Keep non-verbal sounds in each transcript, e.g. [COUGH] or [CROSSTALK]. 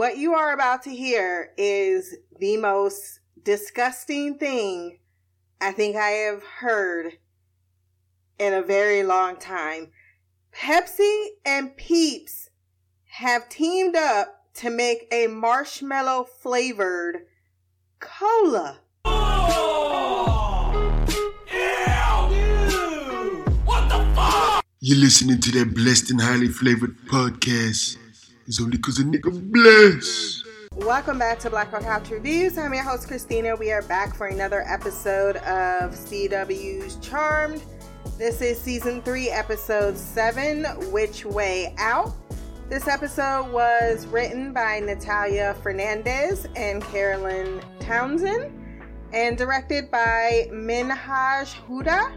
What you are about to hear is the most disgusting thing I think I have heard in a very long time. Pepsi and Peeps have teamed up to make a marshmallow flavored cola. You're listening to that blessed and highly flavored podcast. Only cause a nigga. Welcome back to Black Rock Couch Reviews. I'm your host, Christina. We are back for another episode of CW's Charmed. This is season three, episode seven, Witch Way Out. This episode was written by Natalia Fernandez and Carolyn Townsend and directed by Minhaj Huda.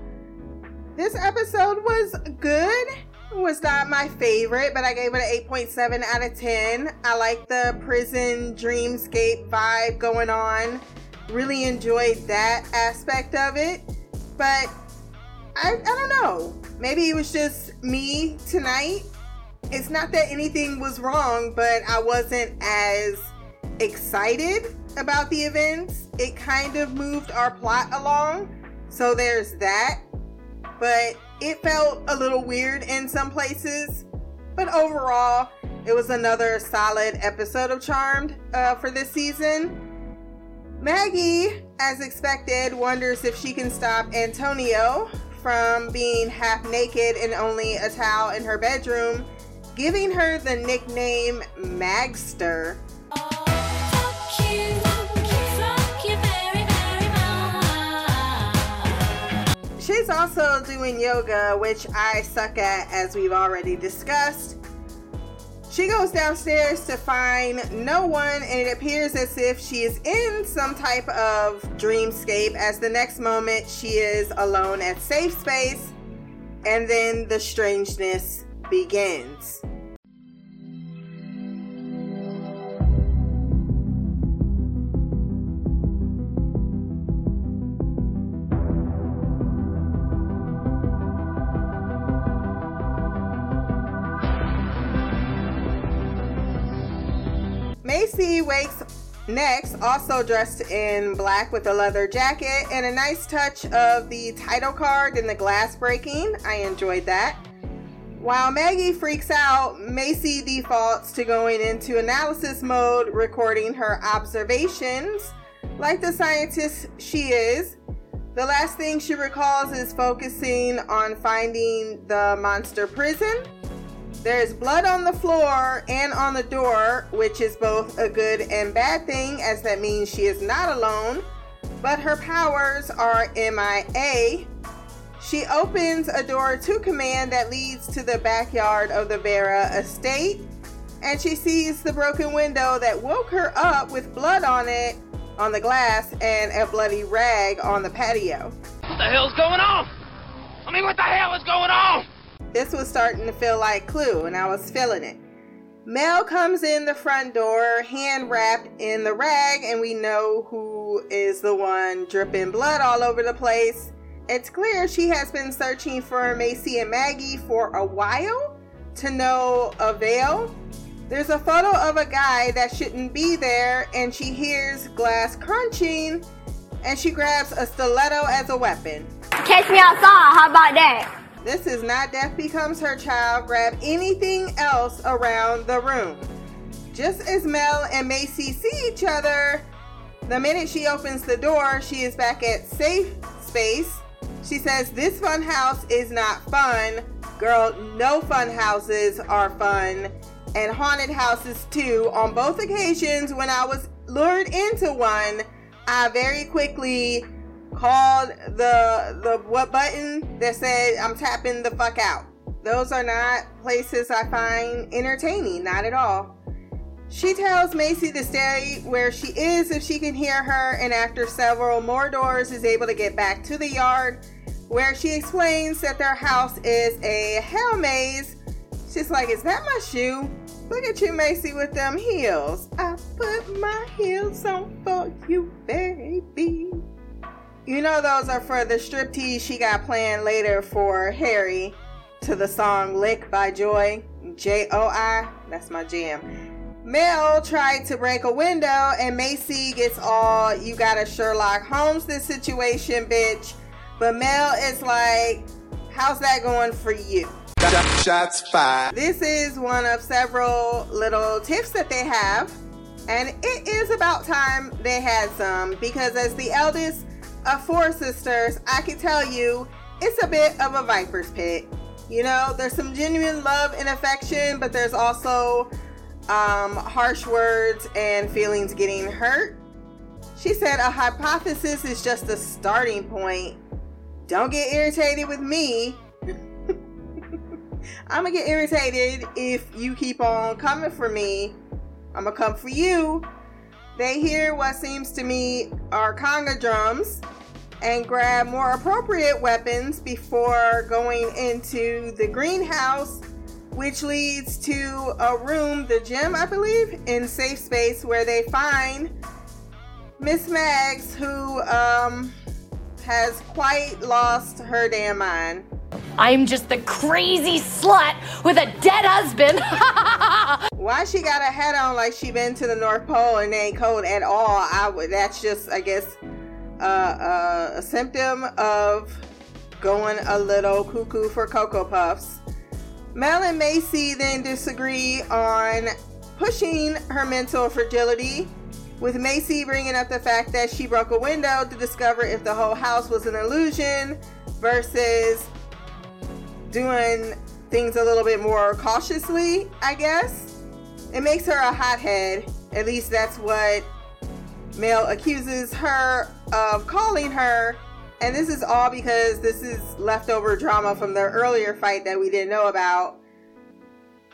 This episode was good. Was not my favorite, but I gave it an 8.7 out of 10. I like the prison dreamscape vibe going on. Really enjoyed that aspect of it. But I, I don't know. Maybe it was just me tonight. It's not that anything was wrong, but I wasn't as excited about the events. It kind of moved our plot along. So there's that but it felt a little weird in some places. But overall, it was another solid episode of Charmed uh, for this season. Maggie, as expected, wonders if she can stop Antonio from being half naked and only a towel in her bedroom, giving her the nickname Magster. She's also doing yoga, which I suck at, as we've already discussed. She goes downstairs to find no one, and it appears as if she is in some type of dreamscape. As the next moment, she is alone at safe space, and then the strangeness begins. Wakes next, also dressed in black with a leather jacket and a nice touch of the title card and the glass breaking. I enjoyed that. While Maggie freaks out, Macy defaults to going into analysis mode, recording her observations. Like the scientist she is, the last thing she recalls is focusing on finding the monster prison there is blood on the floor and on the door, which is both a good and bad thing, as that means she is not alone. But her powers are MIA. She opens a door to command that leads to the backyard of the Vera estate, and she sees the broken window that woke her up with blood on it on the glass and a bloody rag on the patio. What the hell's going on? I mean, what the hell is going on? This was starting to feel like Clue, and I was feeling it. Mel comes in the front door, hand wrapped in the rag, and we know who is the one dripping blood all over the place. It's clear she has been searching for Macy and Maggie for a while to no avail. There's a photo of a guy that shouldn't be there, and she hears glass crunching, and she grabs a stiletto as a weapon. Catch me outside, how about that? This is not Death Becomes Her Child. Grab anything else around the room. Just as Mel and Macy see each other, the minute she opens the door, she is back at safe space. She says, This fun house is not fun. Girl, no fun houses are fun. And haunted houses too. On both occasions, when I was lured into one, I very quickly called the the what button that said I'm tapping the fuck out. Those are not places I find entertaining, not at all. She tells Macy to stay where she is if she can hear her, and after several more doors, is able to get back to the yard where she explains that their house is a hell maze. She's like, Is that my shoe? Look at you, Macy, with them heels. I put my heels on for you, baby. You know those are for the striptease she got planned later for Harry to the song Lick by Joi. J O I. That's my jam. Mel tried to break a window, and Macy gets all, you gotta Sherlock Holmes this situation, bitch. But Mel is like, how's that going for you? Shots fired. This is one of several little tips that they have, and it is about time they had some because, as the eldest of four sisters, I can tell you it's a bit of a viper's pit. You know, there's some genuine love and affection, but there's also um, harsh words and feelings getting hurt. She said a hypothesis is just a starting point. Don't get irritated with me. [LAUGHS] I'm gonna get irritated if you keep on coming for me. I'm gonna come for you. They hear what seems to me are conga drums and grab more appropriate weapons before going into the greenhouse which leads to a room, the gym, I believe, in safe space where they find Miss Mags, who um, has quite lost her damn mind. I'm just the crazy slut with a dead husband. [LAUGHS] Why she got a hat on like she been to the North Pole and ain't cold at all? I would. That's just, I guess, uh, uh, a symptom of going a little cuckoo for cocoa puffs. Mel and Macy then disagree on pushing her mental fragility, with Macy bringing up the fact that she broke a window to discover if the whole house was an illusion versus doing things a little bit more cautiously, I guess. It makes her a hothead. At least that's what Mel accuses her of calling her and this is all because this is leftover drama from the earlier fight that we didn't know about.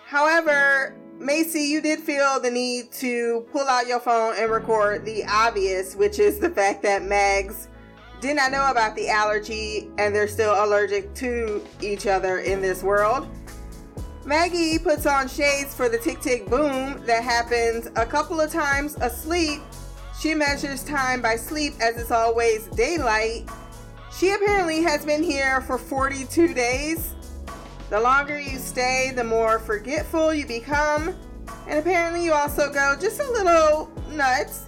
However, Macy, you did feel the need to pull out your phone and record the obvious, which is the fact that Mags did not know about the allergy and they're still allergic to each other in this world. Maggie puts on shades for the tick tick boom that happens a couple of times asleep. She measures time by sleep as it's always daylight she apparently has been here for 42 days. The longer you stay, the more forgetful you become. And apparently, you also go just a little nuts.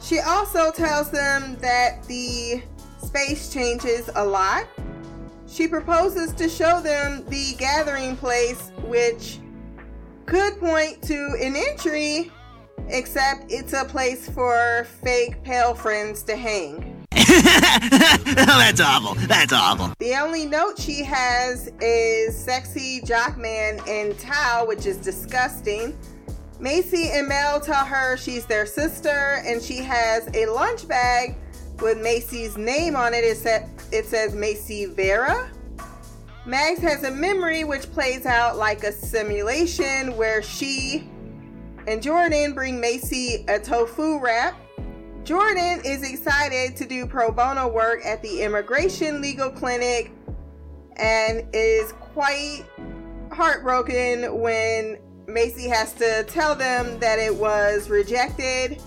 She also tells them that the space changes a lot. She proposes to show them the gathering place, which could point to an entry, except it's a place for fake pale friends to hang. [LAUGHS] That's awful. That's awful. The only note she has is sexy jockman in towel, which is disgusting. Macy and Mel tell her she's their sister and she has a lunch bag with Macy's name on it. It, said, it says Macy Vera. Mags has a memory which plays out like a simulation where she and Jordan bring Macy a tofu wrap Jordan is excited to do pro bono work at the Immigration Legal Clinic and is quite heartbroken when Macy has to tell them that it was rejected.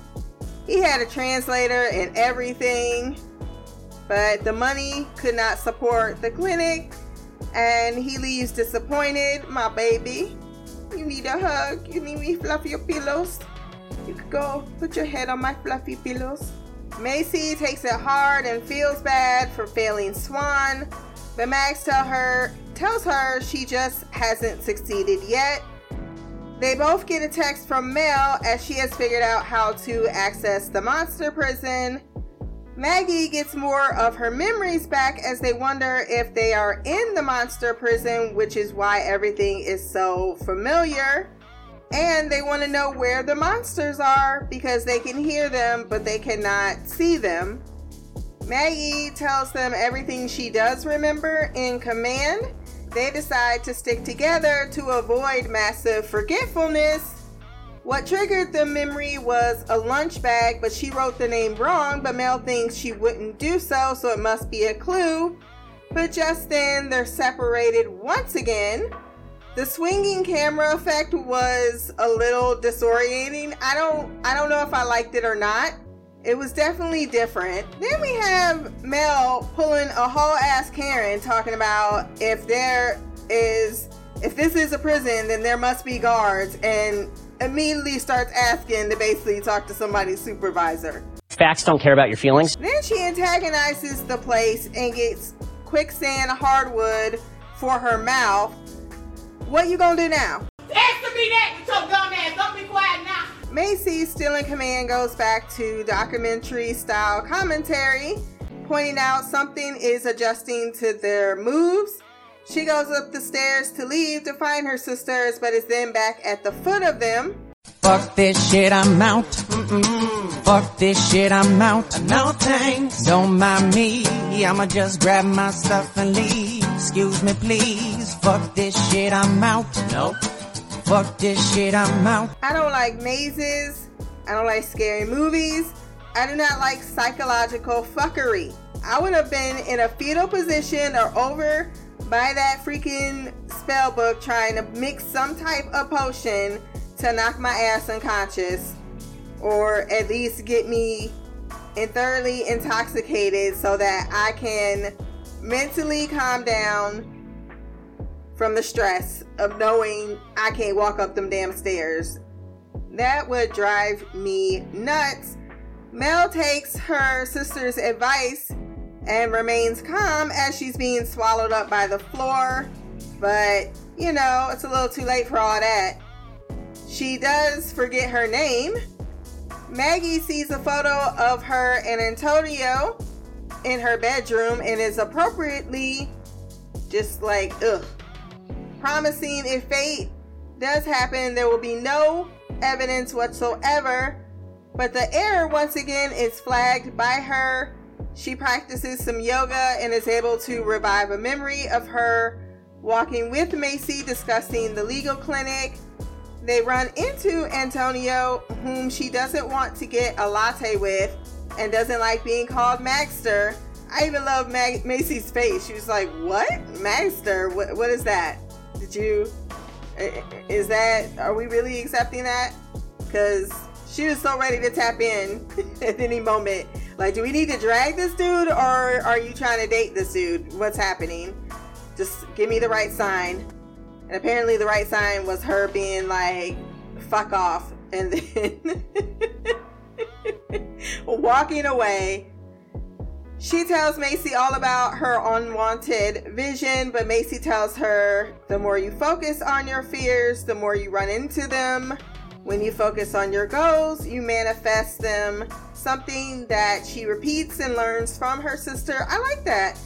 He had a translator and everything, but the money could not support the clinic and he leaves disappointed. My baby, you need a hug. You need me fluff your pillows. You could go put your head on my fluffy pillows. Macy takes it hard and feels bad for failing Swan, but Mags tell her, tells her she just hasn't succeeded yet. They both get a text from Mel as she has figured out how to access the monster prison. Maggie gets more of her memories back as they wonder if they are in the monster prison, which is why everything is so familiar and they want to know where the monsters are because they can hear them but they cannot see them. Maggie tells them everything she does remember in command. They decide to stick together to avoid massive forgetfulness. What triggered the memory was a lunch bag, but she wrote the name wrong, but Mel thinks she wouldn't do so, so it must be a clue. But just then, they're separated once again. The swinging camera effect was a little disorienting. I don't I don't know if I liked it or not. It was definitely different. Then we have Mel pulling a whole ass Karen talking about if there is if this is a prison, then there must be guards and immediately starts asking to basically talk to somebody's supervisor. Facts don't care about your feelings. Then she antagonizes the place and gets quicksand hardwood for her mouth. What you gonna do now? Answer me that with your dumb ass. Don't be quiet now. Macy, still in command, goes back to documentary style commentary, pointing out something is adjusting to their moves. She goes up the stairs to leave to find her sisters, but is then back at the foot of them. Fuck this shit, I'm out. Mm-mm. Fuck this shit, I'm out. No thanks. Don't mind me. I'ma just grab my stuff and leave. Excuse me, please. Fuck this shit, I'm out. Nope. Fuck this shit, I'm out. I don't like mazes. I don't like scary movies. I do not like psychological fuckery. I would have been in a fetal position or over by that freaking spell book trying to mix some type of potion to knock my ass unconscious or at least get me and thoroughly intoxicated so that I can mentally calm down from the stress of knowing I can't walk up them damn stairs. That would drive me nuts. Mel takes her sister's advice and remains calm as she's being swallowed up by the floor. But, you know, it's a little too late for all that. She does forget her name. Maggie sees a photo of her and Antonio in her bedroom and is appropriately just like, ugh. Promising if fate does happen, there will be no evidence whatsoever. But the error, once again, is flagged by her. She practices some yoga and is able to revive a memory of her walking with Macy discussing the legal clinic. They run into Antonio, whom she doesn't want to get a latte with and doesn't like being called Magster. I even love Mag- Macy's face. She was like, What? Magster? What, what is that? Did you. Is that. Are we really accepting that? Because she was so ready to tap in [LAUGHS] at any moment. Like, do we need to drag this dude or are you trying to date this dude? What's happening? Just give me the right sign. And apparently, the right sign was her being like, fuck off. And then [LAUGHS] walking away. She tells Macy all about her unwanted vision, but Macy tells her the more you focus on your fears, the more you run into them. When you focus on your goals, you manifest them. Something that she repeats and learns from her sister. I like that.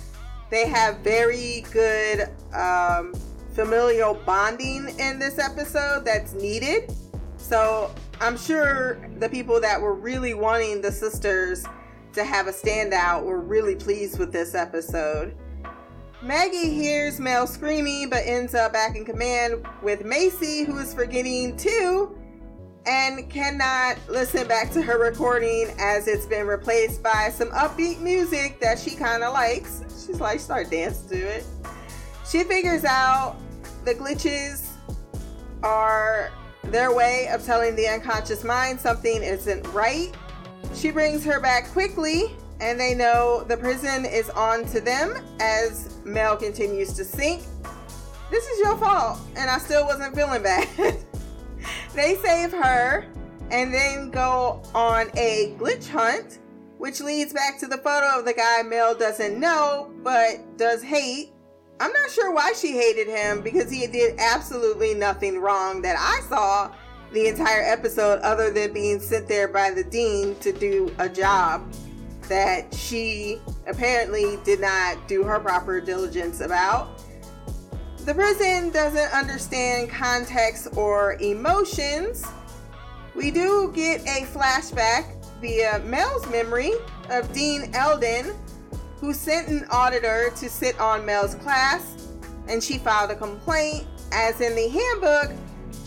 They have very good um, familial bonding in this episode that's needed. So I'm sure the people that were really wanting the sisters to have a standout were really pleased with this episode. Maggie hears Mel screaming but ends up back in command with Macy, who is forgetting too and cannot listen back to her recording as it's been replaced by some upbeat music that she kind of likes. She's like, start dancing to it. She figures out the glitches are their way of telling the unconscious mind something isn't right. She brings her back quickly, and they know the prison is on to them as Mel continues to sink. This is your fault, and I still wasn't feeling bad. [LAUGHS] they save her and then go on a glitch hunt, which leads back to the photo of the guy Mel doesn't know but does hate. I'm not sure why she hated him because he did absolutely nothing wrong that I saw the entire episode other than being sent there by the dean to do a job that she apparently did not do her proper diligence about. The prison doesn't understand context or emotions. We do get a flashback via Mel's memory of Dean Eldon, who sent an auditor to sit on Mel's class, and she filed a complaint. As in the handbook,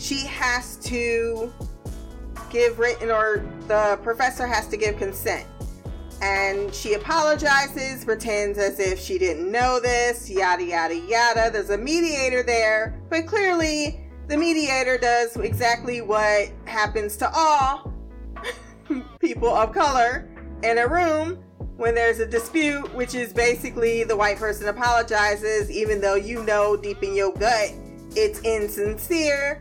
she has to give written, or the professor has to give consent and she apologizes, pretends as if she didn't know this, yada, yada, yada. There's a mediator there, but clearly the mediator does exactly what happens to all [LAUGHS] people of color in a room when there's a dispute, which is basically the white person apologizes, even though you know deep in your gut it's insincere.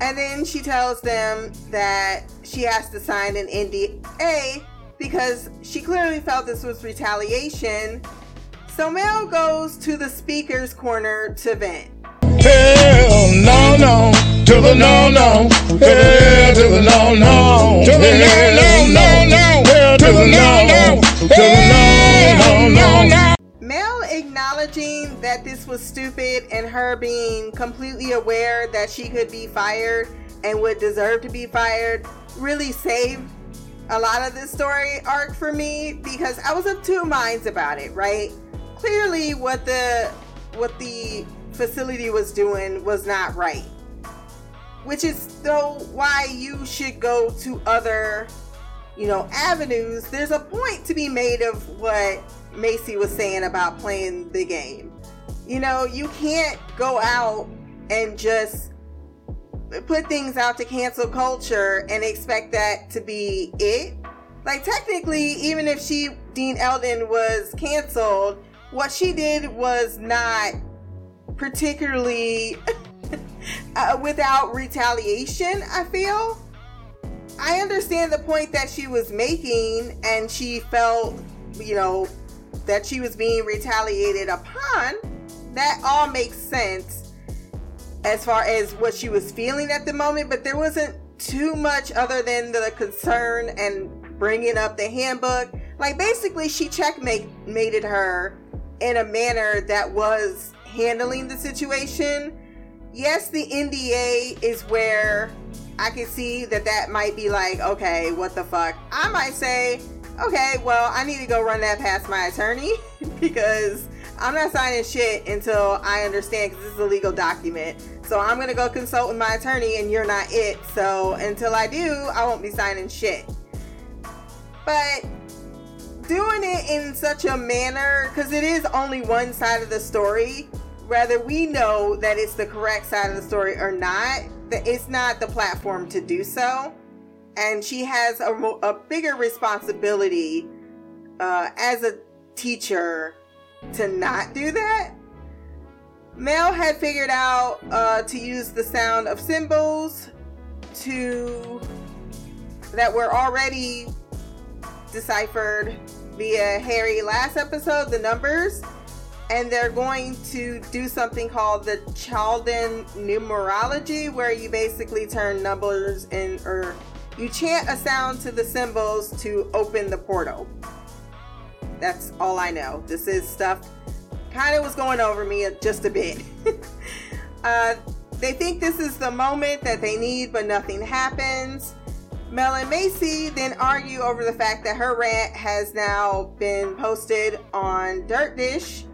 And then she tells them that she has to sign an NDA because she clearly felt this was retaliation. So Mel goes to the speaker's corner to vent. Hell no no to the no no. Hell to the no no. To the no no no no. Hell to the no no. To the no no no no. Acknowledging that this was stupid and her being completely aware that she could be fired and would deserve to be fired really saved a lot of this story arc for me because I was of two minds about it, right? Clearly what the what the facility was doing was not right. Which is though why you should go to other, you know, avenues. There's a point to be made of what Macy was saying about playing the game. You know, you can't go out and just put things out to cancel culture and expect that to be it. Like technically, even if she Dean Eldon was canceled, what she did was not particularly [LAUGHS] uh, without retaliation, I feel. I understand the point that she was making, and she felt, you know, that she was being retaliated upon. That all makes sense as far as what she was feeling at the moment, but there wasn't too much other than the concern and bringing up the handbook. Like, basically, she checkmated her in a manner that was handling the situation. Yes, the NDA is where I can see that that might be like, okay, what the fuck? I might say, okay, well, I need to go run that past my attorney [LAUGHS] because I'm not signing shit until I understand because this is a legal document. So I'm going to go consult with my attorney and you're not it. So until I do, I won't be signing shit. But doing it in such a manner, because it is only one side of the story, whether we know that it's the correct side of the story or not, that it's not the platform to do so. And she has a, a bigger responsibility uh, as a teacher to not do that. Mel had figured out uh, to use the sound of symbols to that were already deciphered via Harry last episode, the numbers, and they're going to do something called the Chaldean numerology, where you basically turn numbers in or you chant a sound to the symbols to open the portal. That's all I know. This is stuff kind of was going over me just a bit. [LAUGHS] uh, they think this is the moment that they need, but nothing happens. Mel and Macy then argue over the fact that her rant has now been posted on Dirt Dish,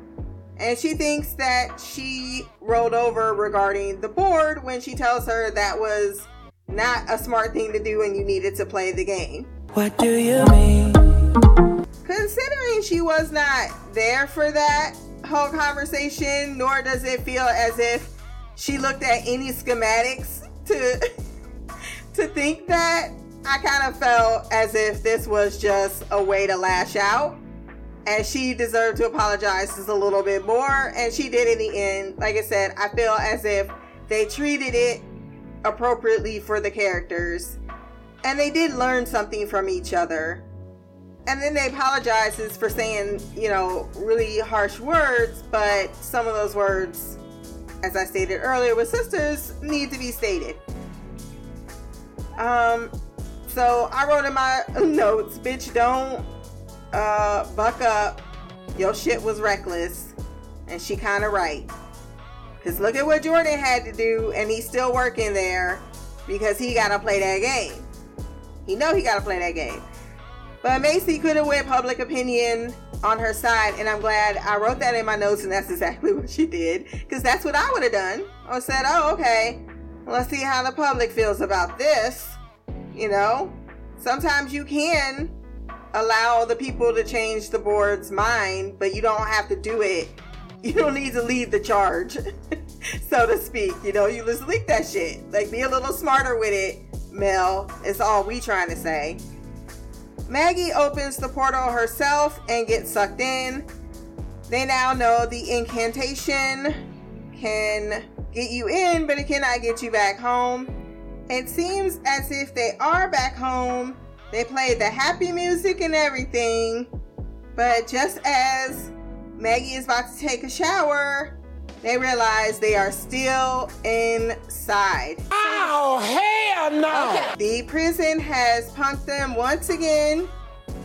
and she thinks that she rolled over regarding the board when she tells her that was not a smart thing to do when you needed to play the game. What do you mean? Considering she was not there for that whole conversation, nor does it feel as if she looked at any schematics to [LAUGHS] to think that I kind of felt as if this was just a way to lash out. And she deserved to apologize just a little bit more. And she did in the end. Like I said, I feel as if they treated it appropriately for the characters. And they did learn something from each other. And then they apologizes for saying, you know, really harsh words, but some of those words, as I stated earlier with sisters, need to be stated. Um, so I wrote in my [LAUGHS] notes, bitch, don't uh, buck up. Your shit was reckless. And she kind of right. Because look at what Jordan had to do, and he's still working there because he got to play that game. He know he got to play that game. But Macy could have went public opinion on her side, and I'm glad I wrote that in my notes, and that's [LAUGHS] exactly what she did. Because that's what I would have done. I said, oh, okay, let's see how the public feels about this. You know, sometimes you can allow the people to change the board's mind, but you don't have to do it. [LAUGHS] You don't need to lead the charge, [LAUGHS] so to speak. You know, you just leak that shit. Like, be a little smarter with it, Mel. It's all we trying to say. Maggie opens the portal herself and gets sucked in. They now know the incantation can get you in, but it cannot get you back home. It seems as if they are back home. They play the happy music and everything. But just as Maggie is about to take a shower, they realize they are still inside. Oh, hell no! The prison has punked them once again,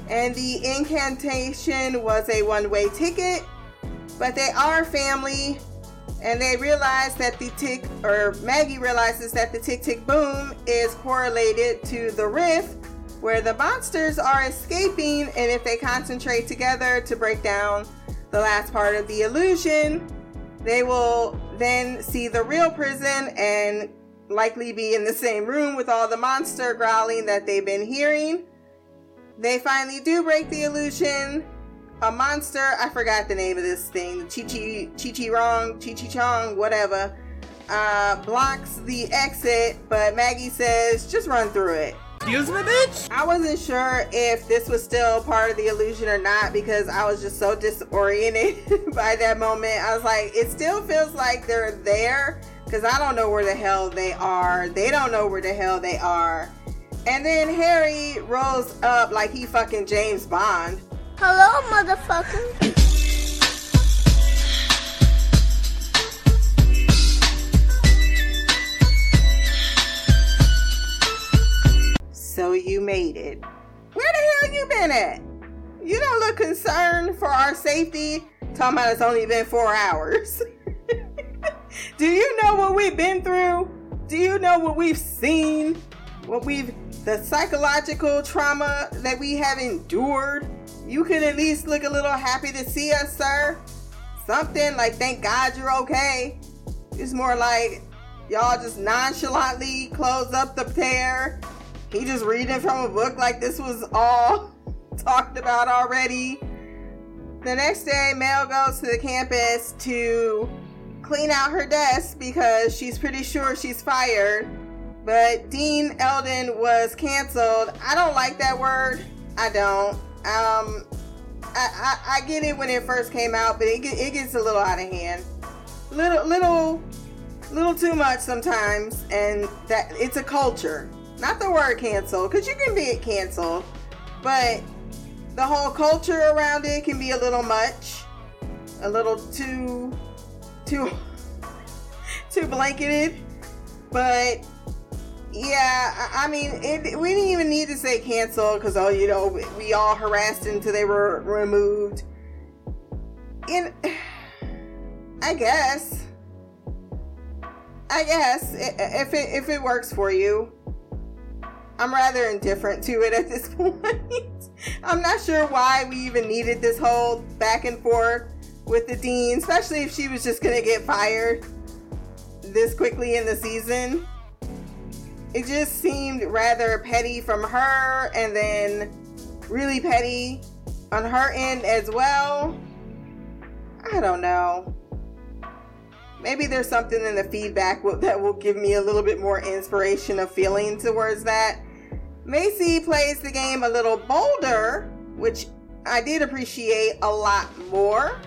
and the incantation was a one way ticket. But they are family, and they realize that the tick, or Maggie realizes that the tick tick boom is correlated to the rift where the monsters are escaping, and if they concentrate together to break down the last part of the illusion, they will then see the real prison and likely be in the same room with all the monster growling that they've been hearing. They finally do break the illusion. A monster, I forgot the name of this thing, Chi Chi Chi Chi Wrong, Chi Chi Chong, whatever, uh, blocks the exit, but Maggie says, just run through it. Excuse me, bitch? I wasn't sure if this was still part of the illusion or not because I was just so disoriented [LAUGHS] by that moment. I was like, it still feels like they're there because I don't know where the hell they are. They don't know where the hell they are. And then Harry rolls up like he fucking James Bond. Hello, motherfucker. So you made it. Where the hell you been at? You don't look concerned for our safety. Talking about it's only been four hours. [LAUGHS] Do you know what we've been through? Do you know what we've seen? What we've, the psychological trauma that we have endured? You can at least look a little happy to see us, sir. Something like, thank God you're okay. It's more like y'all just nonchalantly close up the tear. He just reading from a book like this was all [LAUGHS] talked about already. The next day, Mel goes to the campus to clean out her desk because she's pretty sure she's fired. But Dean Eldon was canceled. I don't like that word. I don't. Um, I, I, I get it when it first came out, but it, it gets a little out of hand. Little, little, little too much sometimes, and that it's a culture. Not the word cancel, because you can be canceled, but the whole culture around it can be a little much, a little too, too, [LAUGHS] too blanketed. But yeah, I, mean, it, we didn't even need to say cancel because oh, you know, we, we all harassed until they were removed. In, [SIGHS] I guess. I guess if it if it works for you. I'm rather indifferent to it at this [LAUGHS] point. I'm not sure why we even needed this whole back and forth with the dean, especially if she was just gonna get fired this quickly in the season. It just seemed rather petty from her and then really petty on her end as well. I don't know. Maybe there's something in the feedback that will give me a little bit more inspiration of feeling towards that. Macy plays the game a little bolder, which I did appreciate a lot more.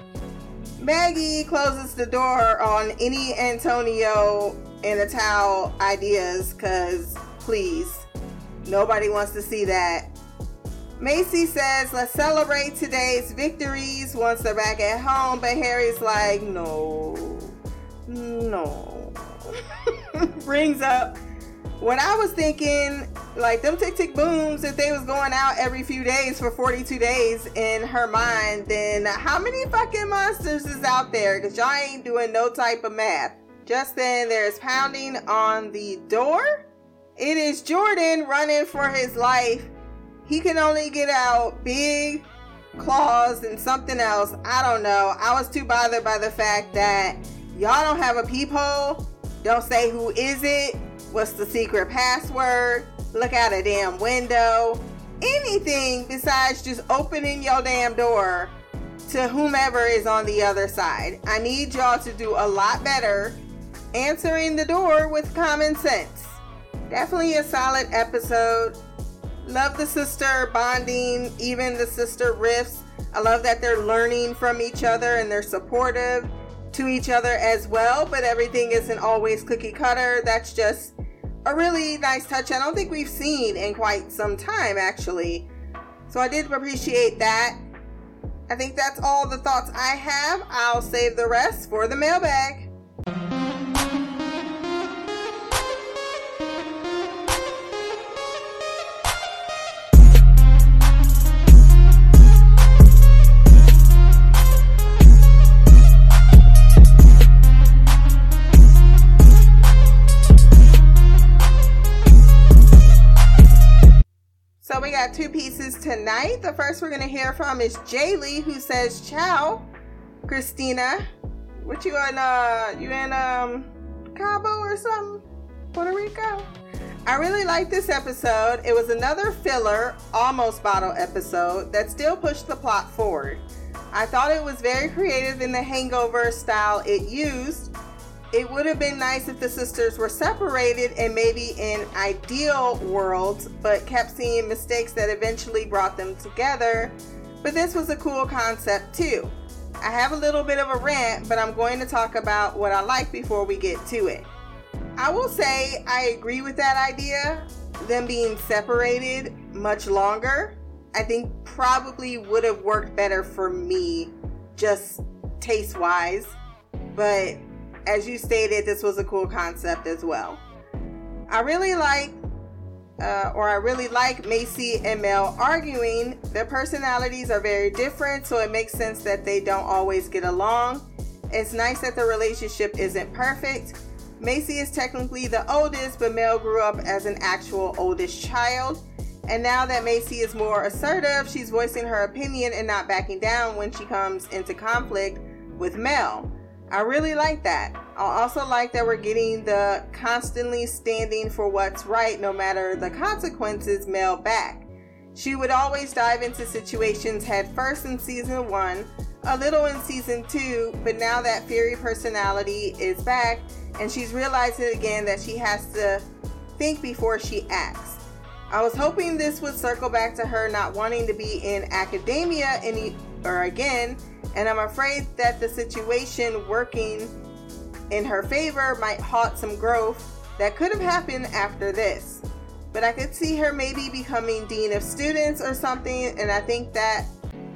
Maggie closes the door on any Antonio in a towel ideas, because please, nobody wants to see that. Macy says, let's celebrate today's victories once they're back at home, but Harry's like, no, no. [LAUGHS] Brings up what I was thinking, like them tick tick booms, if they was going out every few days for 42 days in her mind, then how many fucking monsters is out there? Because y'all ain't doing no type of math. Just then, there's pounding on the door. It is Jordan running for his life. He can only get out big claws and something else. I don't know. I was too bothered by the fact that y'all don't have a peephole. Don't say who is it What's the secret password? Look out a damn window. Anything besides just opening your damn door to whomever is on the other side. I need y'all to do a lot better answering the door with common sense. Definitely a solid episode. Love the sister bonding, even the sister riffs. I love that they're learning from each other and they're supportive to each other as well, but everything isn't always cookie cutter. That's just a really nice touch I don't think we've seen in quite some time, actually. So I did appreciate that. I think that's all the thoughts I have. I'll save the rest for the mailbag. Two pieces tonight. The first we're gonna hear from is Jaylee, who says, "Ciao, Christina. What you in? Uh, you in um Cabo or something? Puerto Rico?" I really like this episode. It was another filler, almost bottle episode that still pushed the plot forward. I thought it was very creative in the hangover style it used. It would have been nice if the sisters were separated and maybe in ideal worlds, but kept seeing mistakes that eventually brought them together. But this was a cool concept too. I have a little bit of a rant, but I'm going to talk about what I like before we get to it. I will say I agree with that idea, them being separated much longer. I think probably would have worked better for me, just taste wise. But as you stated, this was a cool concept as well. I really like, uh, or I really like Macy and Mel arguing. Their personalities are very different, so it makes sense that they don't always get along. It's nice that the relationship isn't perfect. Macy is technically the oldest, but Mel grew up as an actual oldest child. And now that Macy is more assertive, she's voicing her opinion and not backing down when she comes into conflict with Mel. I really like that. I also like that we're getting the constantly standing for what's right no matter the consequences Mel back. She would always dive into situations head first in season one, a little in season two, but now that fiery personality is back and she's realizing again that she has to think before she acts. I was hoping this would circle back to her not wanting to be in academia any or again and I'm afraid that the situation working in her favor might halt some growth that could have happened after this. But I could see her maybe becoming Dean of Students or something, and I think that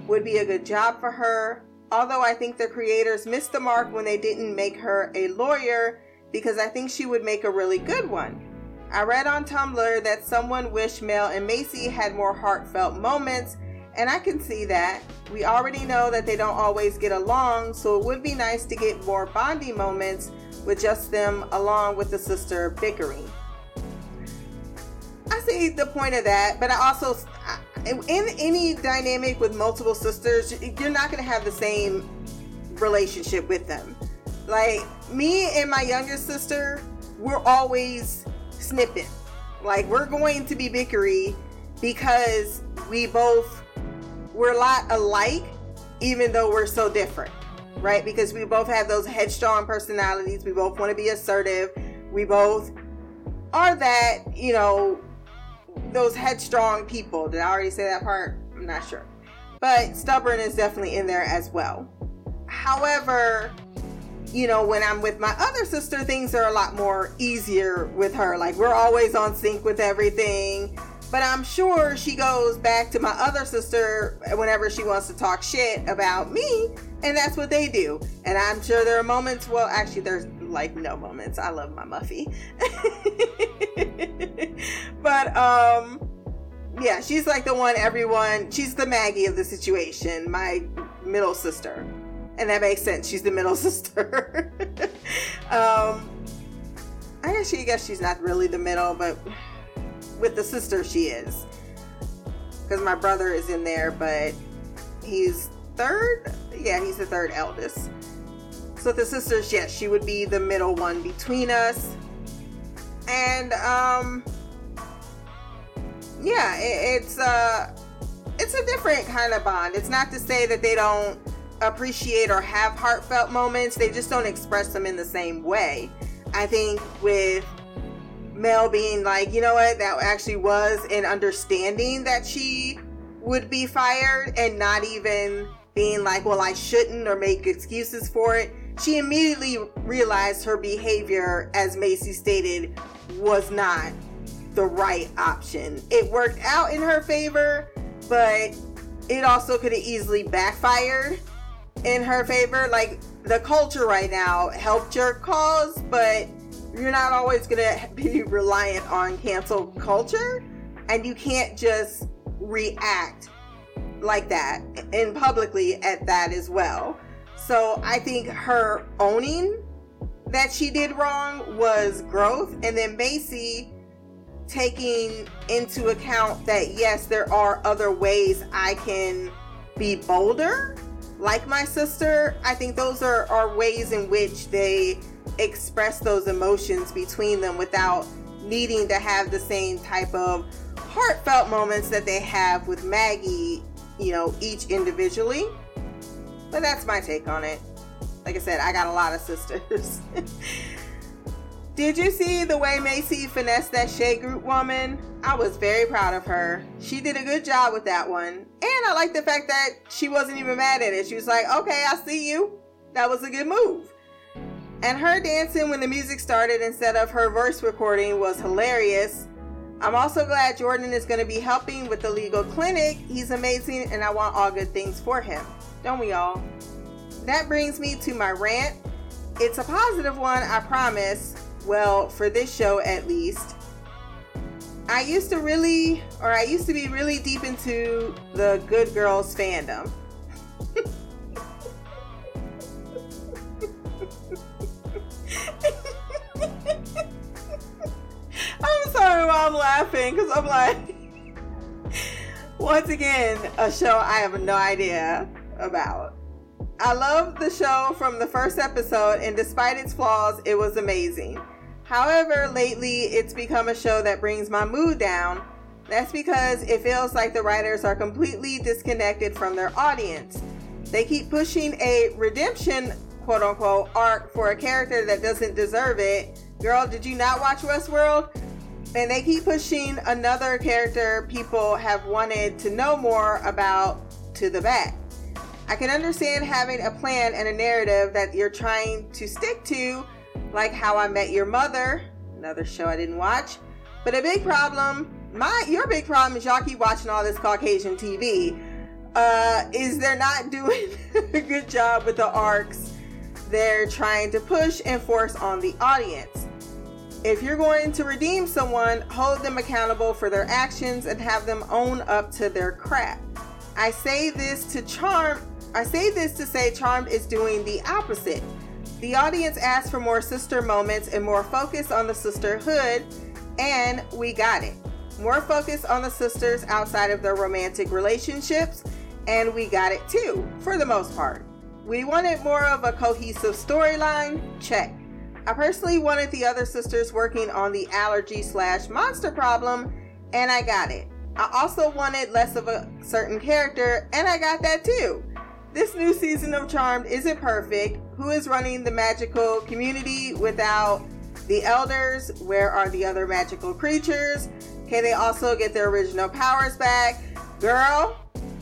would be a good job for her. Although I think the creators missed the mark when they didn't make her a lawyer, because I think she would make a really good one. I read on Tumblr that someone wished Mel and Macy had more heartfelt moments and I can see that. We already know that they don't always get along, so it would be nice to get more bonding moments with just them along with the sister bickering. I see the point of that, but I also, in any dynamic with multiple sisters, you're not going to have the same relationship with them. Like me and my younger sister, we're always snipping. Like we're going to be bickery because we both we're a lot alike, even though we're so different, right? Because we both have those headstrong personalities. We both want to be assertive. We both are that, you know, those headstrong people. Did I already say that part? I'm not sure. But stubborn is definitely in there as well. However, you know, when I'm with my other sister, things are a lot more easier with her. Like, we're always on sync with everything. But I'm sure she goes back to my other sister whenever she wants to talk shit about me, and that's what they do. And I'm sure there are moments, well, actually, there's like no moments. I love my Muffy. [LAUGHS] but, um, yeah, she's like the one everyone, she's the Maggie of the situation, my middle sister. And that makes sense. She's the middle [LAUGHS] sister. um, I guess she guess she's not really the middle, but with the sister she is. Because my brother is in there but he's third? Yeah he's the third eldest. So the sisters yes she would be the middle one between us. And um yeah it, it's uh it's a different kind of bond. It's not to say that they don't appreciate or have heartfelt moments. They just don't express them in the same way. I think with Mel being like, you know what, that actually was an understanding that she would be fired and not even being like, well, I shouldn't or make excuses for it. She immediately realized her behavior, as Macy stated, was not the right option. It worked out in her favor, but it also could have easily backfired in her favor. Like the culture right now helped your cause, but you're not always going to be reliant on cancel culture and you can't just react like that and publicly at that as well. So I think her owning that she did wrong was growth and then Macy taking into account that yes there are other ways I can be bolder like my sister. I think those are, are ways in which they express those emotions between them without needing to have the same type of heartfelt moments that they have with Maggie, you know, each individually. But that's my take on it. Like I said, I got a lot of sisters. [LAUGHS] Did you see the way Macy finessed that Shea Group woman? I was very proud of her. She did a good job with that one. And I like the fact that she wasn't even mad at it. She was like, okay, I see you. That was a good move. And her dancing when the music started instead of her verse recording was hilarious. I'm also glad Jordan is going to be helping with the legal clinic. He's amazing and I want all good things for him. Don't we all? That brings me to my rant. It's a positive one, I promise. Well, for this show at least. I used to really, or I used to be really deep into the Good Girls fandom. [LAUGHS] I'm sorry I'm laughing because I'm like, once again, a show I have no idea about. I love the show from the first episode, and despite its flaws, it was amazing. However, lately it's become a show that brings my mood down. That's because it feels like the writers are completely disconnected from their audience. They keep pushing a redemption, quote unquote, arc for a character that doesn't deserve it. Girl, did you not watch Westworld? And they keep pushing another character people have wanted to know more about to the back. I can understand having a plan and a narrative that you're trying to stick to like How I Met Your Mother, another show I didn't watch. But a big problem, my your big problem is y'all keep watching all this Caucasian TV. Uh, is they're not [LAUGHS] doing a good job with the arcs they're trying to push and force on the audience. If you're going to redeem someone, hold them accountable for their actions and have them own up to their crap. I say this to Charm. I say this to say Charmed is doing the opposite. The audience asked for more sister moments and more focus on the sisterhood, and we got it. More focus on the sisters outside of their romantic relationships, and we got it too, for the most part. We wanted more of a cohesive storyline, check. I personally wanted the other sisters working on the allergy slash monster problem, and I got it. I also wanted less of a certain character, and I got that too. This new season of Charmed isn't perfect. Who is running the magical community without the elders? Where are the other magical creatures? Can they also get their original powers back? Girl,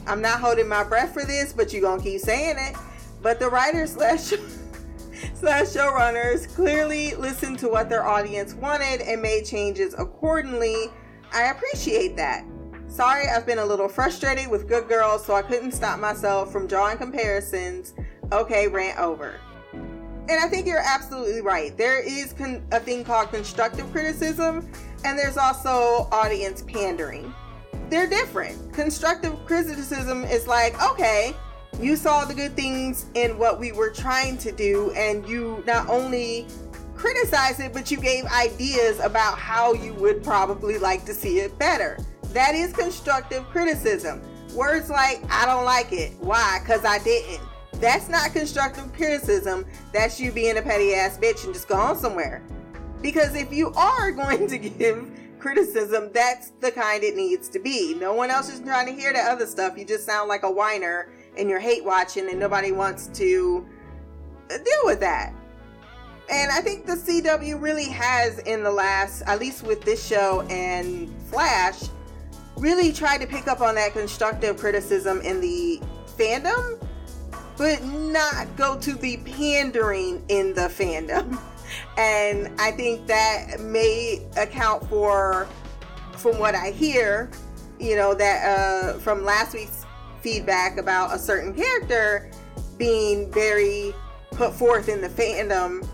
I'm not holding my breath for this, but you're gonna keep saying it. But the writers slash [LAUGHS] slash showrunners clearly listened to what their audience wanted and made changes accordingly. I appreciate that. Sorry, I've been a little frustrated with Good Girls, so I couldn't stop myself from drawing comparisons. Okay, rant over. And I think you're absolutely right. There is con- a thing called constructive criticism, and there's also audience pandering. They're different. Constructive criticism is like, okay, you saw the good things in what we were trying to do, and you not only criticized it, but you gave ideas about how you would probably like to see it better. That is constructive criticism. Words like, I don't like it. Why? Because I didn't. That's not constructive criticism. That's you being a petty ass bitch and just go on somewhere. Because if you are [LAUGHS] going to give criticism, that's the kind it needs to be. No one else is trying to hear the other stuff. You just sound like a whiner and you're hate watching and nobody wants to deal with that. And I think the CW really has in the last, at least with this show and Flash, really tried to pick up on that constructive criticism in the fandom, but not go to the pandering in the fandom. [LAUGHS] and I think that may account for, from what I hear, you know, that uh, from last week's feedback about a certain character being very put forth in the fandom.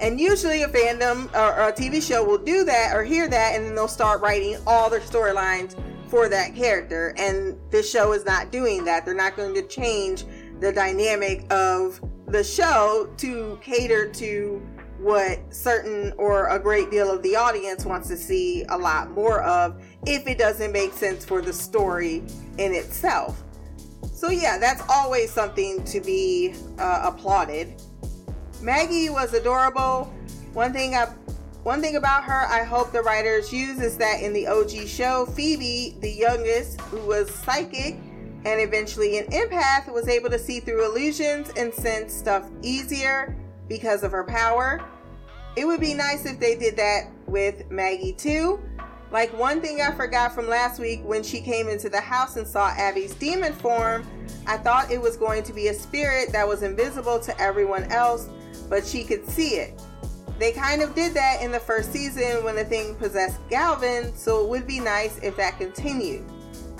And usually, a fandom or, or a TV show will do that or hear that, and then they'll start writing all their storylines for that character. And this show is not doing that. They're not going to change the dynamic of the show to cater to what certain or a great deal of the audience wants to see a lot more of if it doesn't make sense for the story in itself. So, yeah, that's always something to be uh, applauded. Maggie was adorable. One thing I one thing about her I hope the writers use is that in the OG show, Phoebe, the youngest, who was psychic and eventually an empath, was able to see through illusions and sense stuff easier because of her power. It would be nice if they did that with Maggie too. Like one thing I forgot from last week when she came into the house and saw Abby's demon form, I thought it was going to be a spirit that was invisible to everyone else, but she could see it. They kind of did that in the first season when the thing possessed Galvin, so it would be nice if that continued.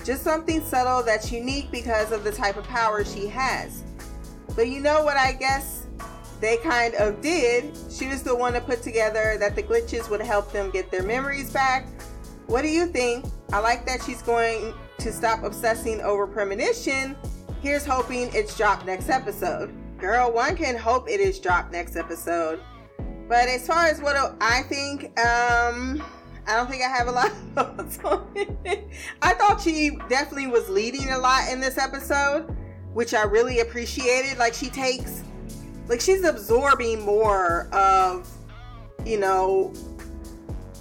Just something subtle that's unique because of the type of power she has. But you know what I guess they kind of did? She was the one to put together that the glitches would help them get their memories back. What do you think? I like that she's going to stop obsessing over premonition. Here's hoping it's dropped next episode. Girl, one can hope it is dropped next episode. But as far as what I think, um, I don't think I have a lot of [LAUGHS] thoughts on it. I thought she definitely was leading a lot in this episode, which I really appreciated. Like she takes, like she's absorbing more of, you know,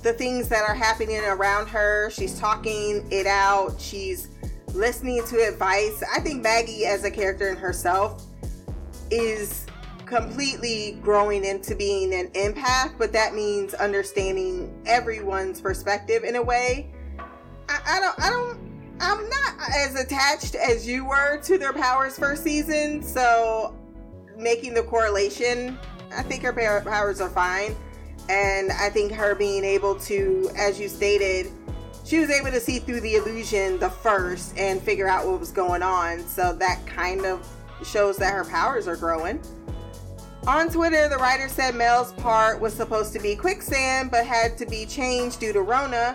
the things that are happening around her. She's talking it out. She's listening to advice. I think Maggie, as a character in herself, is completely growing into being an empath, but that means understanding everyone's perspective in a way. I, I don't, I don't, I'm not as attached as you were to their powers first season, so making the correlation, I think her powers are fine. And I think her being able to, as you stated, she was able to see through the illusion the first and figure out what was going on. So that kind of shows that her powers are growing. On Twitter, the writer said Mel's part was supposed to be quicksand but had to be changed due to Rona.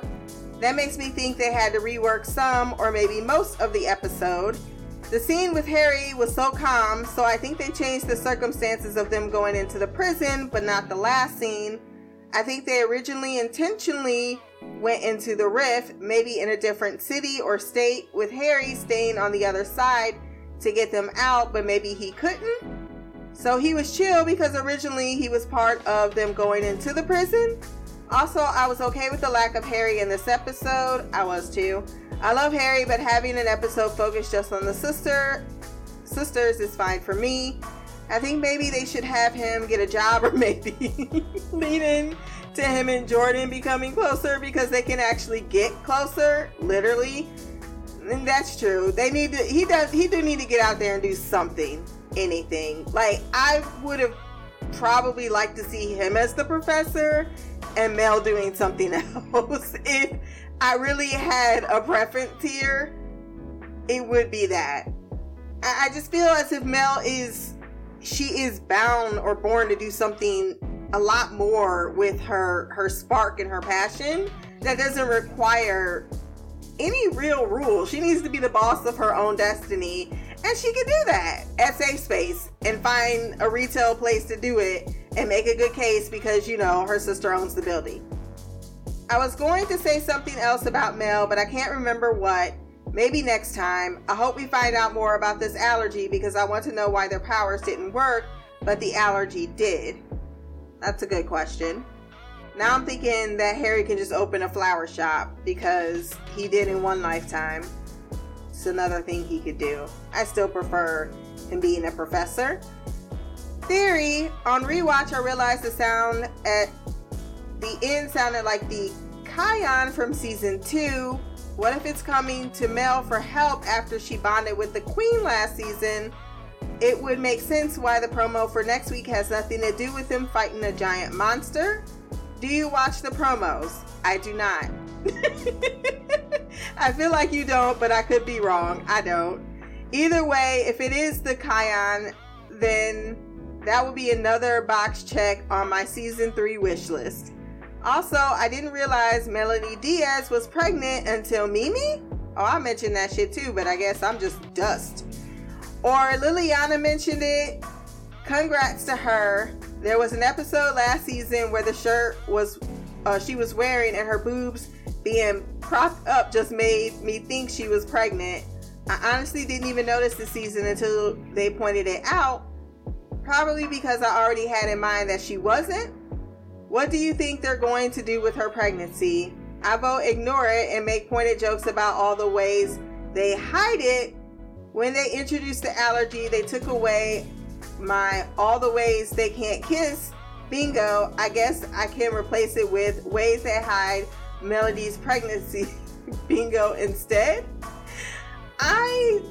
That makes me think they had to rework some or maybe most of the episode. The scene with Harry was so calm, so I think they changed the circumstances of them going into the prison, but not the last scene. I think they originally intentionally went into the rift, maybe in a different city or state, with Harry staying on the other side to get them out, but maybe he couldn't. So he was chill because originally he was part of them going into the prison. Also, I was okay with the lack of Harry in this episode. I was too. I love Harry, but having an episode focused just on the sister sisters is fine for me. I think maybe they should have him get a job or [LAUGHS] maybe leading to him and Jordan becoming closer because they can actually get closer, literally. And that's true. They need to he does he do need to get out there and do something anything. Like I would have probably liked to see him as the professor and Mel doing something [LAUGHS] else. if I really had a preference here, it would be that. I, I just feel as if Mel is she is bound or born to do something a lot more with her her spark and her passion that doesn't require any real rules. She needs to be the boss of her own destiny and she can do that at Safe Space and find a retail place to do it and make a good case because, you know, her sister owns the building. I was going to say something else about Mel, but I can't remember what. Maybe next time. I hope we find out more about this allergy because I want to know why their powers didn't work, but the allergy did. That's a good question. Now I'm thinking that Harry can just open a flower shop because he did in one lifetime It's another thing he could do. I still prefer him being a professor. Theory on rewatch, I realized the sound at the end sounded like the Kion from season two. What if it's coming to Mel for help after she bonded with the Queen last season? it would make sense why the promo for next week has nothing to do with them fighting a giant monster. Do you watch the promos? I do not. [LAUGHS] I feel like you don't, but I could be wrong. I don't. Either way, if it is the Kion, then that would be another box check on my season 3 wish list. Also, I didn't realize Melonie Diaz was pregnant until Mimi? Oh, I mentioned that shit too, but I guess I'm just dust. Or Liliana mentioned it. Congrats to her. There was an episode last season where the shirt was uh, she was wearing and her boobs being propped up just made me think she was pregnant. I honestly didn't even notice the season until they pointed it out. Probably because I already had in mind that she wasn't. What do you think they're going to do with her pregnancy? I vote ignore it and make pointed jokes about all the ways they hide it. When they introduced the allergy, they took away my all the ways they can't kiss. Bingo. I guess I can replace it with ways they hide Melonie's pregnancy. [LAUGHS] Bingo instead. I,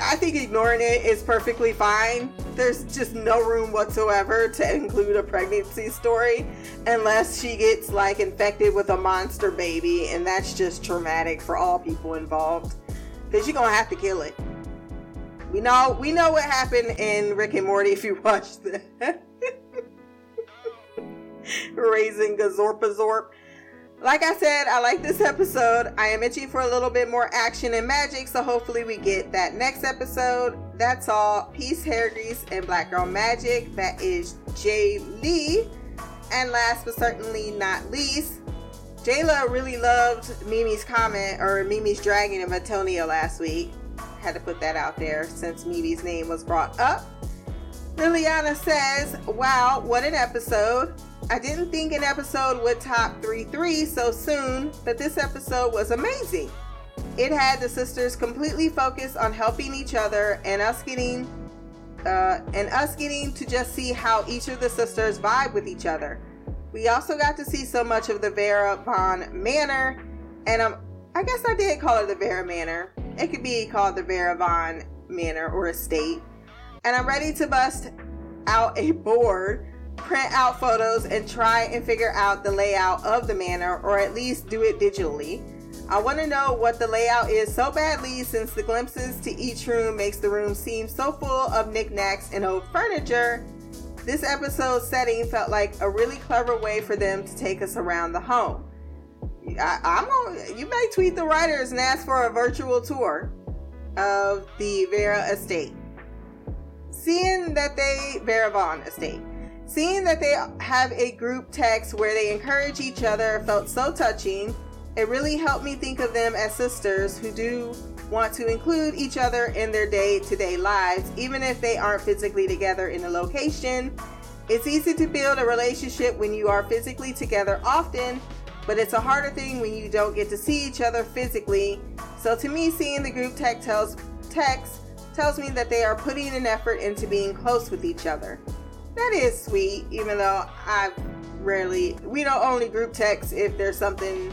I think ignoring it is perfectly fine. There's just no room whatsoever to include a pregnancy story unless she gets like infected with a monster baby, and that's just traumatic for all people involved. Because you're gonna have to kill it. We know we know what happened in Rick and Morty if you watched that. [LAUGHS] Raising Gazorpazorp. Like I said, I like this episode. I am itching for a little bit more action and magic, so hopefully we get that next episode. That's all. Peace, hair grease, and black girl magic. That is Jay Lee. And last but certainly not least, Jayla really loved Mimi's comment or Mimi's dragging of Antonio last week. Had to put that out there since Mimi's name was brought up. Liliana says, Wow, what an episode. I didn't think an episode would top 3 3 so soon, but this episode was amazing. It had the sisters completely focused on helping each other and us getting uh, and us getting to just see how each of the sisters vibe with each other. We also got to see so much of the Vera Vaughn Manor, and um, I guess I did call it the Vera Manor. It could be called the Vera Vaughn Manor or Estate. And I'm ready to bust out a board print out photos and try and figure out the layout of the manor or at least do it digitally. I want to know what the layout is so badly since the glimpses to each room makes the room seem so full of knickknacks and old furniture. This episode's setting felt like a really clever way for them to take us around the home. I, am on, you may tweet the writers and ask for a virtual tour of the Vera estate. Seeing that they Vera Vaughn estate Seeing that they have a group text where they encourage each other felt so touching. It really helped me think of them as sisters who do want to include each other in their day to day lives, even if they aren't physically together in a location. It's easy to build a relationship when you are physically together often, but it's a harder thing when you don't get to see each other physically. So to me, seeing the group text tells text tells me that they are putting an effort into being close with each other that is sweet, even though I rarely, we don't only group text if there's something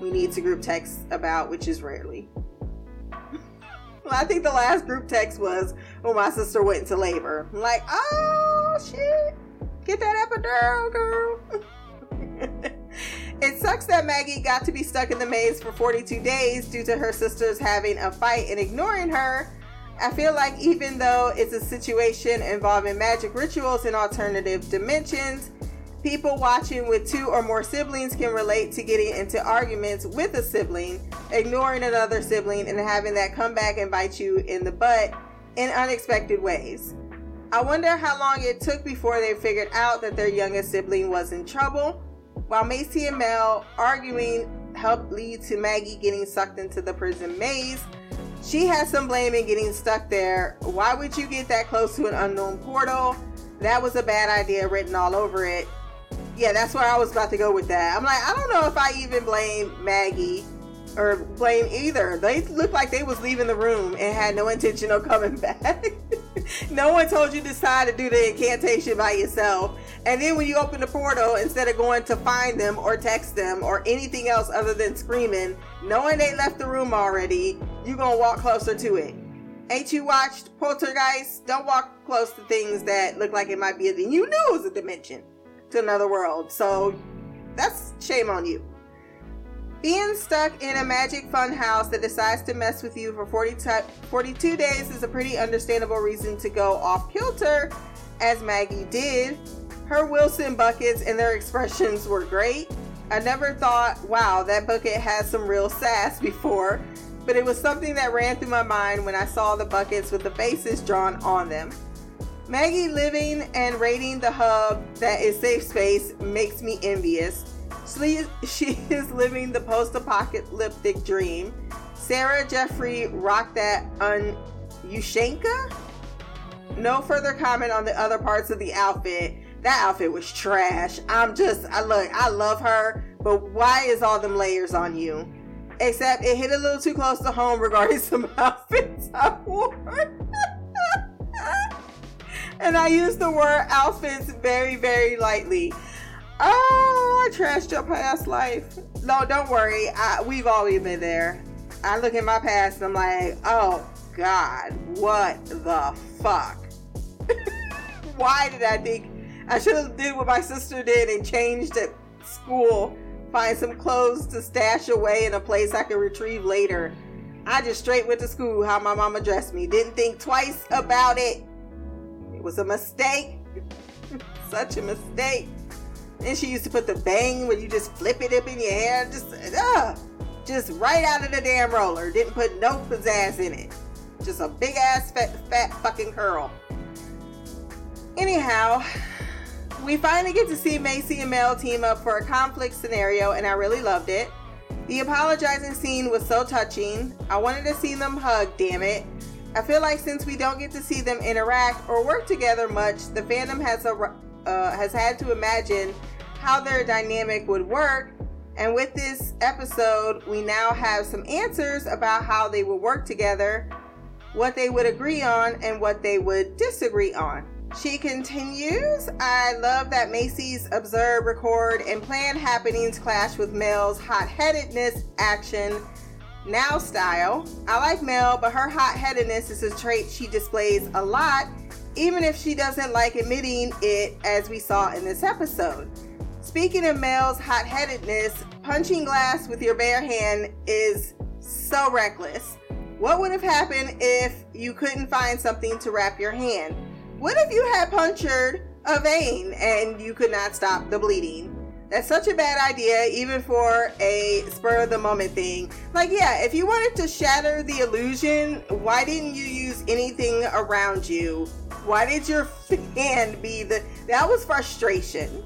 we need to group text about, which is rarely. [LAUGHS] I think the last group text was when my sister went into labor. I'm like, oh shit, get that epidural, girl. [LAUGHS] it sucks that Maggie got to be stuck in the maze for 42 days due to her sisters having a fight and ignoring her I feel like even though it's a situation involving magic rituals in alternative dimensions, people watching with two or more siblings can relate to getting into arguments with a sibling, ignoring another sibling, and having that come back and bite you in the butt in unexpected ways. I wonder how long it took before they figured out that their youngest sibling was in trouble. While Macy and Mel arguing helped lead to Maggie getting sucked into the prison maze, she had some blame in getting stuck there. Why would you get that close to an unknown portal? That was a bad idea written all over it. Yeah, that's where I was about to go with that. I'm like, I don't know if I even blame Maggie or blame either. They looked like they was leaving the room and had no intention of coming [LAUGHS] back. no one told you to decide to do the incantation by yourself. And then when you open the portal, instead of going to find them or text them or anything else other than screaming, knowing they left the room already, you're gonna walk closer to it. Ain't you watched Poltergeist? Don't walk close to things that look like it might be a thing. You knew it was a dimension to another world. So that's shame on you. Being stuck in a magic fun house that decides to mess with you for 40 t- 42 days is a pretty understandable reason to go off kilter, as Maggie did. Her Wilson buckets and their expressions were great. I never thought, wow, that bucket has some real sass before, but it was something that ran through my mind when I saw the buckets with the faces drawn on them. Maggie living and raiding the hub that is safe space makes me envious. She, [LAUGHS] she is living the post apocalyptic dream. Sarah Jeffery rocked that on Ushanka. No further comment on the other parts of the outfit. That outfit was trash. I'm just, I look, I love her, but why is all them layers on you? Except it hit a little too close to home regarding some [LAUGHS] outfits I wore. [LAUGHS] and I use the word outfits very, very lightly. Oh, I trashed your past life. No, don't worry. I, we've always been there. I look at my past and I'm like, oh God, what the fuck? [LAUGHS] Why did I think I should have did what my sister did and changed at school, find some clothes to stash away in a place I can retrieve later. I just straight went to school how my mama dressed me. Didn't think twice about it. It was a mistake. [LAUGHS] Such a mistake. And she used to put the bang where you just flip it up in your hair, just uh, just right out of the damn roller. Didn't put no pizzazz in it. Just a big ass fat, fat fucking curl. Anyhow, we finally get to see Macy and Mel team up for a conflict scenario, and I really loved it. The apologizing scene was so touching. I wanted to see them hug, damn it. I feel like since we don't get to see them interact or work together much, the fandom has a uh, has had to imagine how their dynamic would work. And with this episode, we now have some answers about how they would work together, what they would agree on, and what they would disagree on. She continues, I love that Macy's observe, record, and plan happenings clash with Mel's hot headedness action now style. I like Mel, but her hot headedness is a trait she displays a lot, even if she doesn't like admitting it, as we saw in this episode. Speaking of Mel's hot headedness, punching glass with your bare hand is so reckless. What would have happened if you couldn't find something to wrap your hand? What if you had punctured a vein and you could not stop the bleeding? That's such a bad idea, even for a spur of the moment thing. Like, yeah, if you wanted to shatter the illusion, why didn't you use anything around you? Why did your [LAUGHS] hand be the. That was frustration.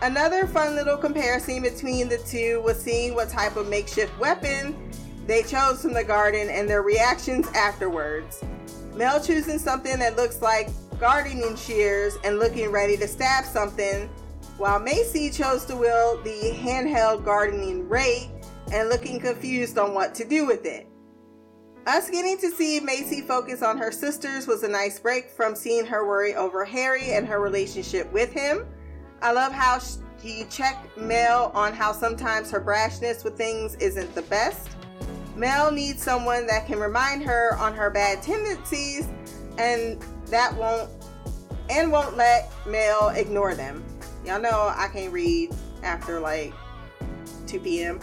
Another fun little comparison between the two was seeing what type of makeshift weapon they chose from the garden and their reactions afterwards. Mel choosing something that looks like gardening shears and looking ready to stab something, while Macy chose to wield the handheld gardening rake and looking confused on what to do with it. Us getting to see Macy focus on her sisters was a nice break from seeing her worry over Harry and her relationship with him. I love how she checked Mel on how sometimes her brashness with things isn't the best. Mel needs someone that can remind her on her bad tendencies and that won't and won't let Mel ignore them. Y'all know I can't read after like 2 p.m.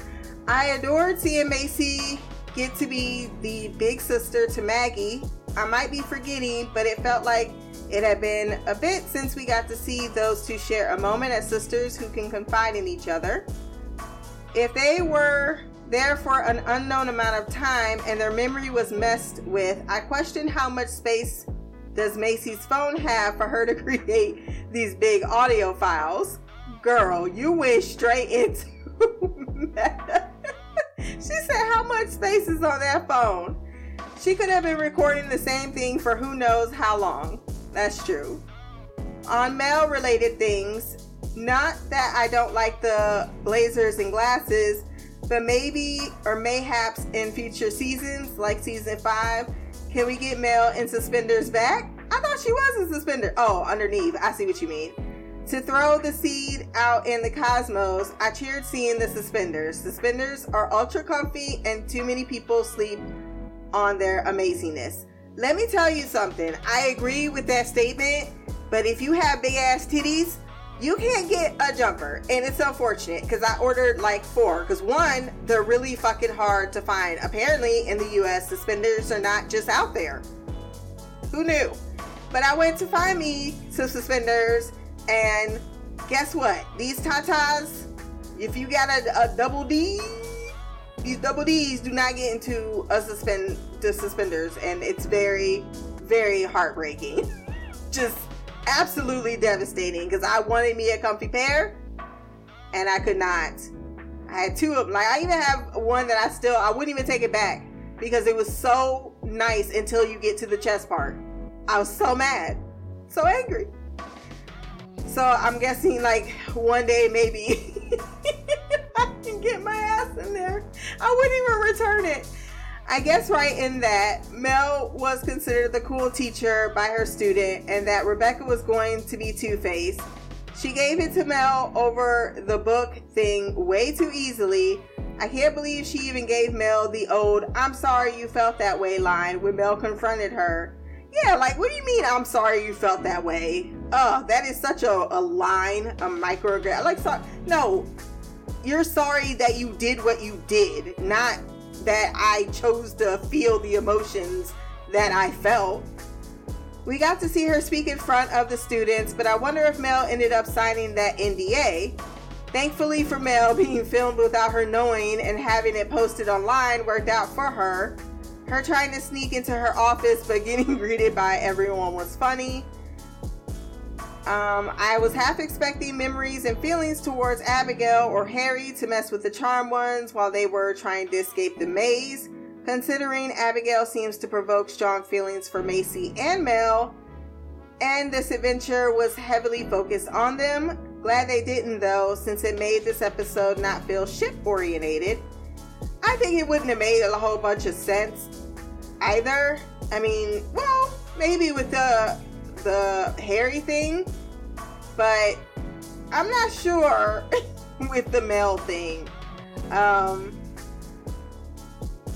I adored seeing Macy get to be the big sister to Maggie. I might be forgetting, but it felt like it had been a bit since we got to see those two share a moment as sisters who can confide in each other. If they were there for an unknown amount of time and their memory was messed with, I question how much space does Macy's phone have for her to [LAUGHS] create these big audio files. Girl, you went straight into [LAUGHS] She said how much space is on that phone. She could have been recording the same thing for who knows how long. That's true. On Mel related things, not that I don't like the blazers and glasses, but maybe or mayhaps in future seasons, like season five, can we get Mel in suspenders back? I thought she was in suspender. Oh, underneath. I see what you mean. To throw the seed out in the cosmos, I cheered seeing the suspenders. Suspenders are ultra comfy, and too many people sleep on their amazingness. Let me tell you something. I agree with that statement, but if you have big ass titties, you can't get a jumper. And it's unfortunate because I ordered like four. Because one, they're really fucking hard to find. Apparently, in the US, suspenders are not just out there. Who knew? But I went to find me some suspenders, and guess what? These tatas, if you got a, a double D, these double D's do not get into a suspend the suspenders, and it's very, very heartbreaking. [LAUGHS] Just absolutely devastating because I wanted me a comfy pair, and I could not. I had two of them. Like I even have one that I still I wouldn't even take it back because it was so nice until you get to the chest part. I was so mad, so angry. So I'm guessing like one day maybe [LAUGHS] I can get my ass in there. I wouldn't even return it. I guess right in that Mel was considered the cool teacher by her student and that Rebecca was going to be Two Faced. She gave it to Mel over the book thing way too easily. I can't believe she even gave Mel the old I'm sorry you felt that way line when Mel confronted her. Yeah, like, what do you mean I'm sorry you felt that way? Oh, that is such a, a line, a microaggression. Like, so, no, you're sorry that you did what you did, not that I chose to feel the emotions that I felt. We got to see her speak in front of the students, but I wonder if Mel ended up signing that NDA. Thankfully for Mel, [LAUGHS] being filmed without her knowing and having it posted online worked out for her. Her trying to sneak into her office but getting [LAUGHS] greeted by everyone was funny. Um, I was half expecting memories and feelings towards Abigail or Harry to mess with the Charmed Ones while they were trying to escape the maze. Considering Abigail seems to provoke strong feelings for Macy and Mel, and this adventure was heavily focused on them. Glad they didn't though, since it made this episode not feel ship orientated. I think it wouldn't have made a whole bunch of sense either. I mean, well, maybe with the the Harry thing, but I'm not sure [LAUGHS] with the male thing. Um,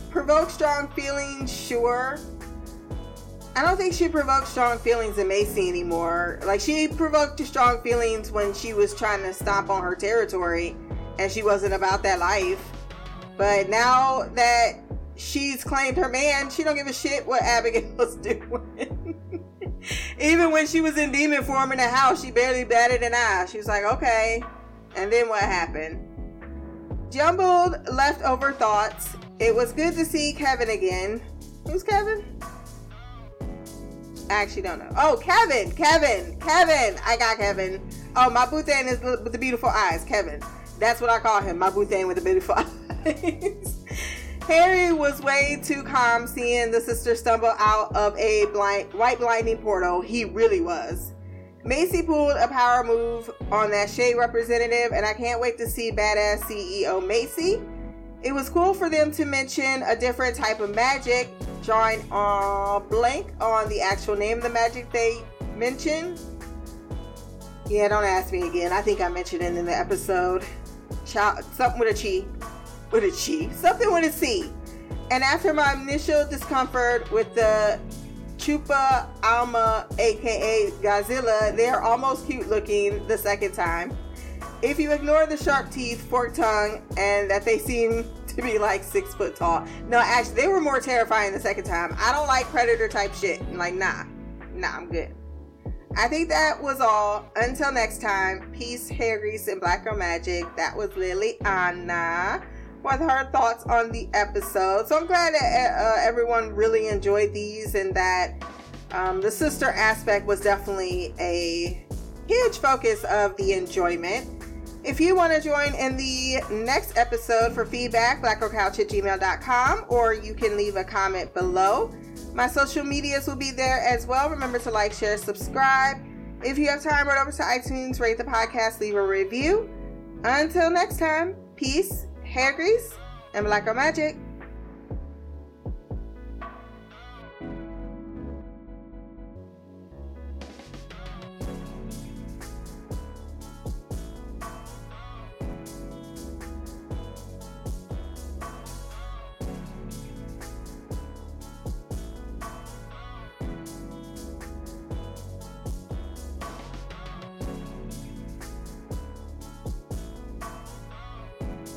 provoke strong feelings, sure. I don't think she provoked strong feelings in Macy anymore. Like she provoked strong feelings when she was trying to stomp on her territory, and she wasn't about that life. But now that she's claimed her man, she don't give a shit what Abigail's [LAUGHS] doing. Even when she was in demon form in the house, she barely batted an eye. She was like, okay. And then what happened? Jumbled leftover thoughts. It was good to see Kevin again. Who's Kevin? I actually don't know. Oh, Kevin, Kevin, Kevin. I got Kevin. Oh, my Butane is with the beautiful eyes. Kevin. That's what I call him. My Butane with the beautiful [LAUGHS] eyes. Harry was way too calm seeing the sister stumble out of a blind, white blinding portal. He really was. Macy pulled a power move on that shade representative, and I can't wait to see badass CEO Macy. It was cool for them to mention a different type of magic, drawing a blank on the actual name of the magic they mentioned. Yeah, don't ask me again. I think I mentioned it in the episode. Child, something with a chi with a chi, something with a C. And after my initial discomfort with the Chupa Alma, aka Godzilla, they are almost cute looking the second time. If you ignore the sharp teeth, forked tongue, and that they seem [LAUGHS] to be like six foot tall. No, actually, they were more terrifying the second time. I don't like predator type shit. Like, nah, nah, I'm good. I think that was all. Until next time, peace, hair grease, and black girl magic. That was Liliana with her thoughts on the episode. So I'm glad that uh, everyone really enjoyed these and that um, the sister aspect was definitely a huge focus of the enjoyment. If you want to join in the next episode for feedback, blackgirlcouch at gmail.com, or you can leave a comment below. My social medias will be there as well. Remember to like, share, subscribe. If you have time, run over to iTunes, rate the podcast, leave a review. Until next time, peace hair grease, and black girl magic.